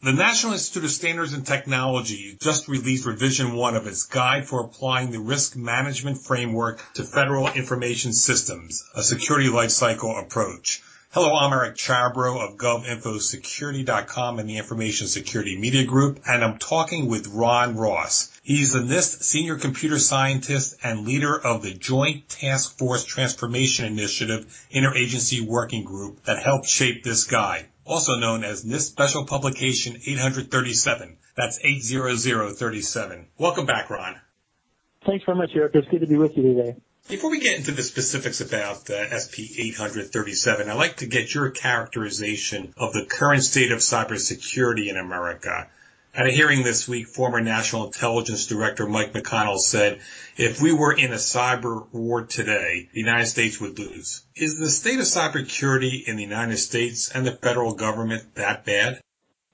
The National Institute of Standards and Technology just released revision one of its guide for applying the risk management framework to federal information systems, a security lifecycle approach. Hello, I'm Eric Chabrow of GovInfoSecurity.com and the Information Security Media Group, and I'm talking with Ron Ross. He's the NIST Senior Computer Scientist and leader of the Joint Task Force Transformation Initiative Interagency Working Group that helped shape this guide also known as NIST Special Publication 837. That's 80037. Welcome back, Ron. Thanks very much, Eric. It's good to be with you today. Before we get into the specifics about uh, SP 837, I'd like to get your characterization of the current state of cybersecurity in America. At a hearing this week, former National Intelligence Director Mike McConnell said, if we were in a cyber war today, the United States would lose. Is the state of cybersecurity in the United States and the federal government that bad?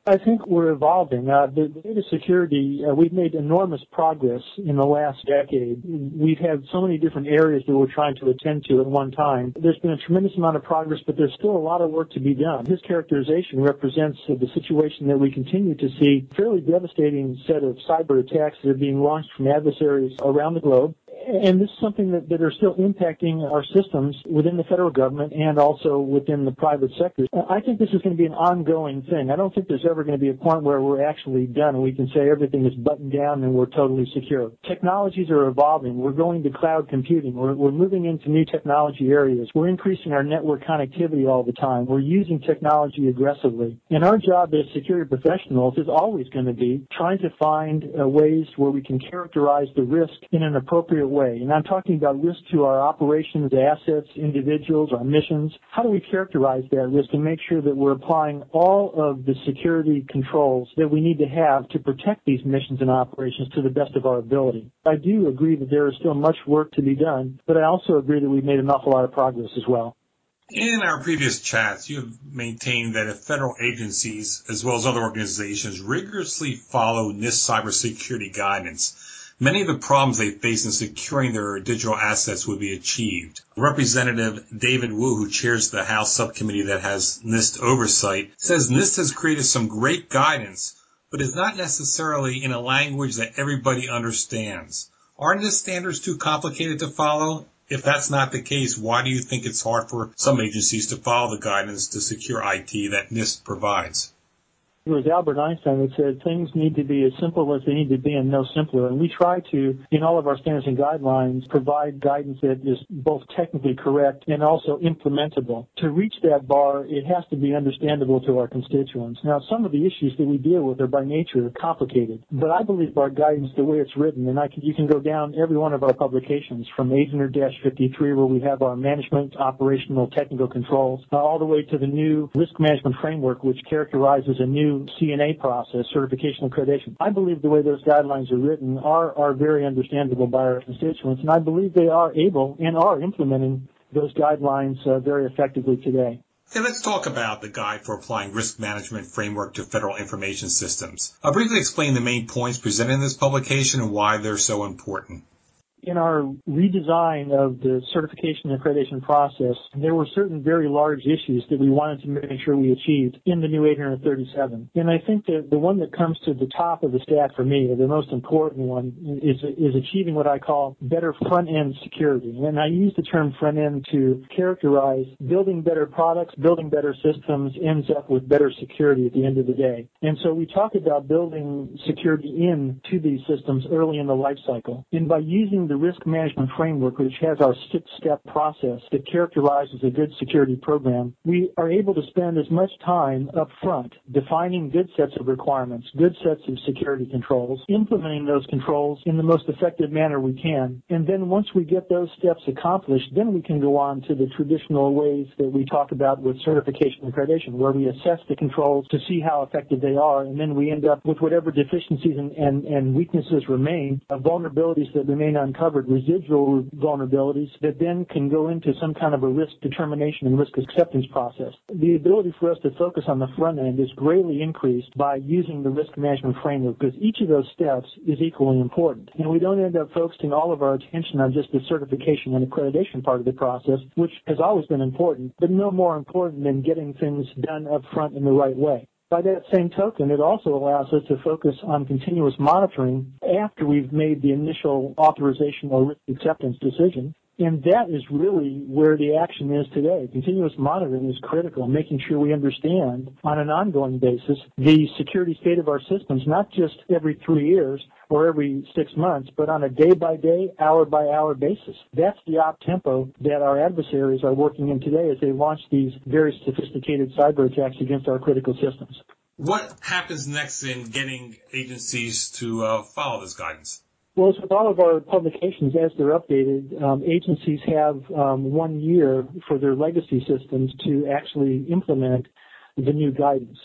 I think we're evolving. Uh, the, data security, uh, we've made enormous progress in the last decade. We've had so many different areas that we're trying to attend to at one time. There's been a tremendous amount of progress, but there's still a lot of work to be done. His characterization represents the situation that we continue to see fairly devastating set of cyber attacks that are being launched from adversaries around the globe this is something that, are still impacting our systems within the federal government and also within the private sector. I think this is going to be an ongoing thing. I don't think there's ever going to be a point where we're actually done and we can say everything is buttoned down and we're totally secure. Technologies are evolving. We're going to cloud computing. We're, we're moving into new technology areas. We're increasing our network connectivity all the time. We're using technology aggressively. And our job as security professionals is always going to be trying to find uh, ways where we can characterize the risk in an appropriate way. And I'm talking about risk to our operations, assets, individuals, our missions. How do we characterize that risk and make sure that we're applying all of the security controls that we need to have to protect these missions and operations to the best of our ability? I do agree that there is still much work to be done, but I also agree that we've made an awful lot of progress as well. In our previous chats, you have maintained that if federal agencies, as well as other organizations, rigorously follow NIST cybersecurity guidance, Many of the problems they face in securing their digital assets would be achieved. Representative David Wu, who chairs the House subcommittee that has NIST oversight, says NIST has created some great guidance, but is not necessarily in a language that everybody understands. Are NIST standards too complicated to follow? If that's not the case, why do you think it's hard for some agencies to follow the guidance to secure IT that NIST provides? It was Albert Einstein that said things need to be as simple as they need to be and no simpler. And we try to, in all of our standards and guidelines, provide guidance that is both technically correct and also implementable. To reach that bar, it has to be understandable to our constituents. Now, some of the issues that we deal with are by nature complicated, but I believe our guidance, the way it's written, and I can, you can go down every one of our publications from 800-53 where we have our management, operational, technical controls, uh, all the way to the new risk management framework, which characterizes a new C&A process, certification accreditation. I believe the way those guidelines are written are, are very understandable by our constituents, and I believe they are able and are implementing those guidelines uh, very effectively today. Okay, let's talk about the guide for applying risk management framework to federal information systems. I'll briefly explain the main points presented in this publication and why they're so important in our redesign of the certification and accreditation process, there were certain very large issues that we wanted to make sure we achieved in the new 837. And I think that the one that comes to the top of the stack for me, the most important one, is, is achieving what I call better front-end security. And I use the term front-end to characterize building better products, building better systems ends up with better security at the end of the day. And so we talk about building security into these systems early in the life cycle. And by using the the risk management framework, which has our six-step process that characterizes a good security program, we are able to spend as much time up front defining good sets of requirements, good sets of security controls, implementing those controls in the most effective manner we can. And then once we get those steps accomplished, then we can go on to the traditional ways that we talk about with certification and accreditation, where we assess the controls to see how effective they are, and then we end up with whatever deficiencies and, and, and weaknesses remain, uh, vulnerabilities that remain uncovered uncovered residual vulnerabilities that then can go into some kind of a risk determination and risk acceptance process. The ability for us to focus on the front end is greatly increased by using the risk management framework because each of those steps is equally important. And we don't end up focusing all of our attention on just the certification and accreditation part of the process, which has always been important, but no more important than getting things done up front in the right way. By that same token, it also allows us to focus on continuous monitoring after we've made the initial authorization or risk acceptance decision that is really where the action is today. Continuous monitoring is critical, making sure we understand on an ongoing basis the security state of our systems, not just every three years or every six months, but on a day by day, hour by hour basis. That's the op tempo that our adversaries are working in today as they launch these very sophisticated cyber attacks against our critical systems. What happens next in getting agencies to uh, follow this guidance? Well, as with all of our publications, as they're updated, um, agencies have um, one year for their legacy systems to actually implement the new guidance.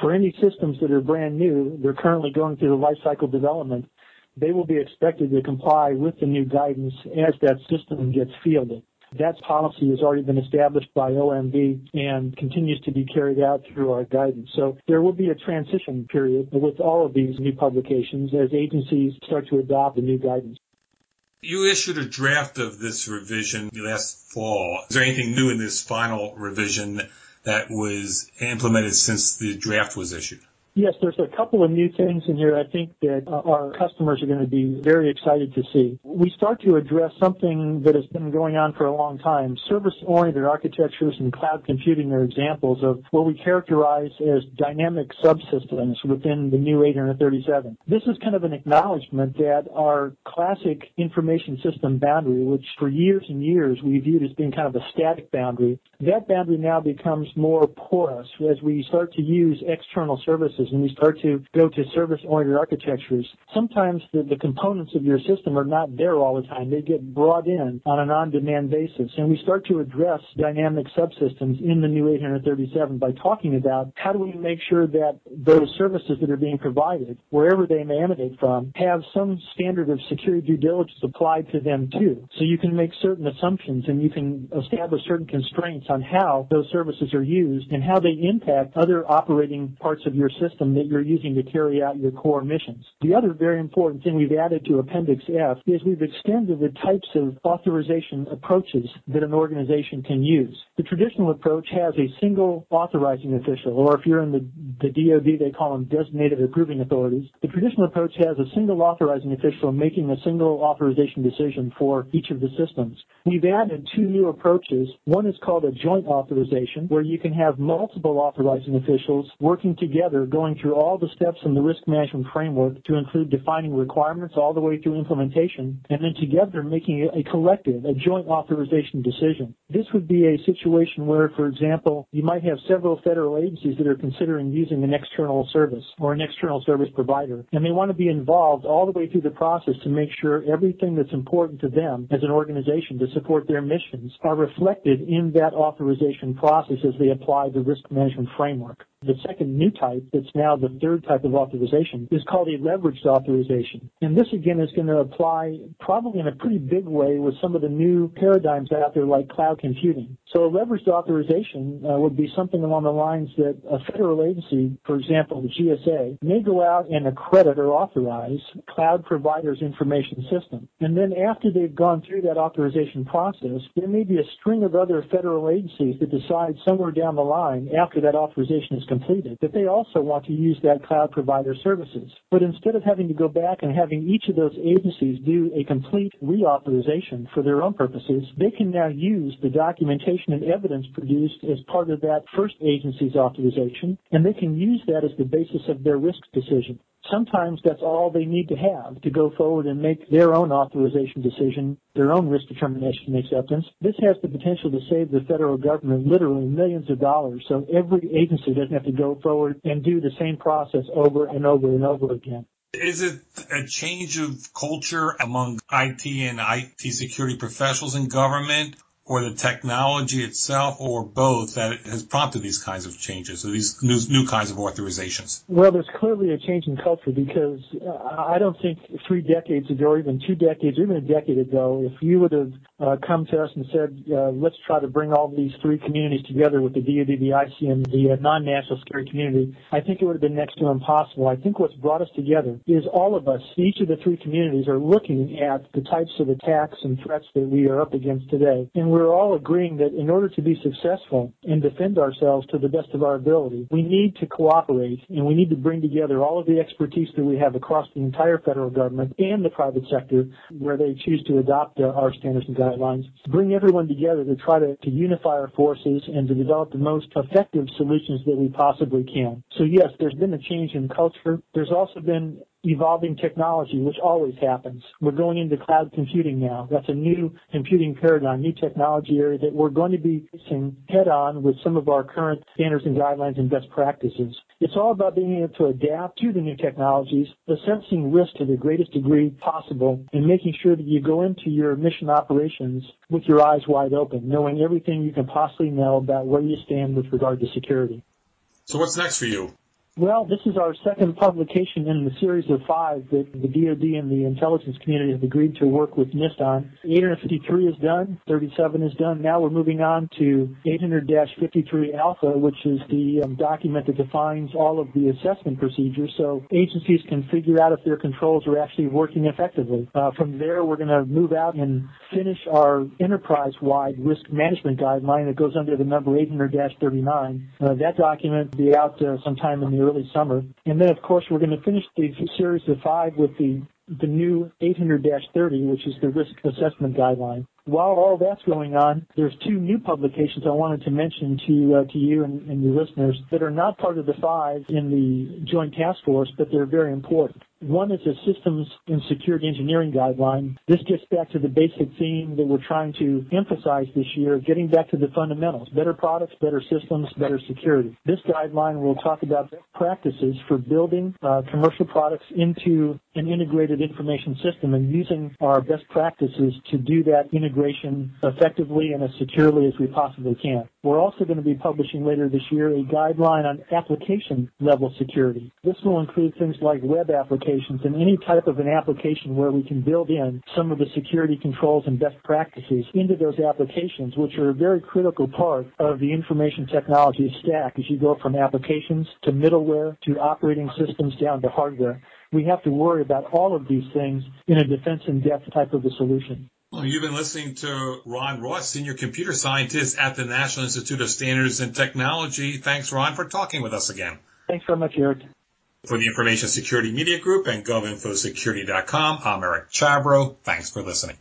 For any systems that are brand new, they're currently going through the life cycle development, they will be expected to comply with the new guidance as that system gets fielded. That policy has already been established by OMB and continues to be carried out through our guidance. So there will be a transition period with all of these new publications as agencies start to adopt the new guidance. You issued a draft of this revision last fall. Is there anything new in this final revision that was implemented since the draft was issued? Yes, there's a couple of new things in here I think that uh, our customers are going to be very excited to see. We start to address something that has been going on for a long time. Service-oriented architectures and cloud computing are examples of what we characterize as dynamic subsystems within the new 837. This is kind of an acknowledgement that our classic information system boundary, which for years and years we viewed as being kind of a static boundary, that boundary now becomes more porous as we start to use external services and we start to go to service-oriented architectures, sometimes the, the components of your system are not there all the time. They get brought in on an on-demand basis. And we start to address dynamic subsystems in the new 837 by talking about how do we make sure that those services that are being provided, wherever they may emanate from, have some standard of security due diligence applied to them too. So you can make certain assumptions and you can establish certain constraints on how those services are used and how they impact other operating parts of your system system that you're using to carry out your core missions. The other very important thing we've added to Appendix F is we've extended the types of authorization approaches that an organization can use. The traditional approach has a single authorizing official, or if you're in the, the DoD, they call them designated approving authorities. The traditional approach has a single authorizing official making a single authorization decision for each of the systems. We've added two new approaches. One is called a joint authorization, where you can have multiple authorizing officials working together going going through all the steps in the risk management framework to include defining requirements all the way through implementation, and then together making a collective, a joint authorization decision. This would be a situation where, for example, you might have several federal agencies that are considering using an external service or an external service provider, and they want to be involved all the way through the process to make sure everything that's important to them as an organization to support their missions are reflected in that authorization process as they apply the risk management framework. The second new type that's now the third type of authorization is called a leveraged authorization. And this again is going to apply probably in a pretty big way with some of the new paradigms out there like cloud computing. So a leveraged authorization uh, would be something along the lines that a federal agency, for example, the GSA, may go out and accredit or authorize cloud providers' information system. And then after they've gone through that authorization process, there may be a string of other federal agencies that decide somewhere down the line after that authorization is completed that they also want to use that cloud provider services. But instead of having to go back and having each of those agencies do a complete reauthorization for their own purposes, they can now use the documentation and evidence produced as part of that first agency's authorization, and they can use that as the basis of their risk decision. Sometimes that's all they need to have to go forward and make their own authorization decision, their own risk determination and acceptance. This has the potential to save the federal government literally millions of dollars so every agency doesn't have to go forward and do the same process over and over and over again. Is it a change of culture among IT and IT security professionals in government, or the technology itself or both that has prompted these kinds of changes or these new, new kinds of authorizations? Well, there's clearly a change in culture because uh, I don't think three decades ago or even two decades even a decade ago, if you would have uh, come to us and said, uh, let's try to bring all these three communities together with the DoD, the ICM, the uh, non-national security community, I think it would have been next to impossible. I think what's brought us together is all of us, each of the three communities are looking at the types of attacks and threats that we are up against today. And we're all agreeing that in order to be successful and defend ourselves to the best of our ability, we need to cooperate and we need to bring together all of the expertise that we have across the entire federal government and the private sector where they choose to adopt uh, our standards and guidelines, bring everyone together to try to, to unify our forces and to develop the most effective solutions that we possibly can. So yes, there's been a change in culture. There's also been evolving technology, which always happens. We're going into cloud computing now. That's a new computing paradigm, new technology area that we're going to be facing head on with some of our current standards and guidelines and best practices. It's all about being able to adapt to the new technologies, assessing risk to the greatest degree possible, and making sure that you go into your mission operations with your eyes wide open, knowing everything you can possibly know about where you stand with regard to security. So what's next for you? Well, this is our second publication in the series of five that the DoD and the intelligence community have agreed to work with NIST on. 853 is done, 37 is done. Now we're moving on to 800-53 Alpha, which is the um, document that defines all of the assessment procedures so agencies can figure out if their controls are actually working effectively. Uh, from there, we're going to move out and finish our enterprise-wide risk management guideline that goes under the number 800-39. Uh, that document will be out uh, sometime in the early summer. And then, of course, we're going to finish the series of five with the the new 800-30, which is the risk assessment guideline. While all that's going on, there's two new publications I wanted to mention to uh, to you and, your listeners that are not part of the five in the Joint Task Force, but they're very important. One is a systems and security engineering guideline. This gets back to the basic theme that we're trying to emphasize this year, getting back to the fundamentals, better products, better systems, better security. This guideline will talk about best practices for building uh, commercial products into an integrated information system and using our best practices to do that integration effectively and as securely as we possibly can. We're also going to be publishing later this year a guideline on application level security. This will include things like web applications applications and any type of an application where we can build in some of the security controls and best practices into those applications, which are a very critical part of the information technology stack as you go from applications to middleware to operating systems down to hardware. We have to worry about all of these things in a defense in depth type of a solution. Well, you've been listening to Ron Ross, Senior Computer Scientist at the National Institute of Standards and Technology. Thanks, Ron, for talking with us again. Thanks very much, Eric. For the Information Security Media Group and GovInfoSecurity.com, I'm Eric Chabrow. Thanks for listening.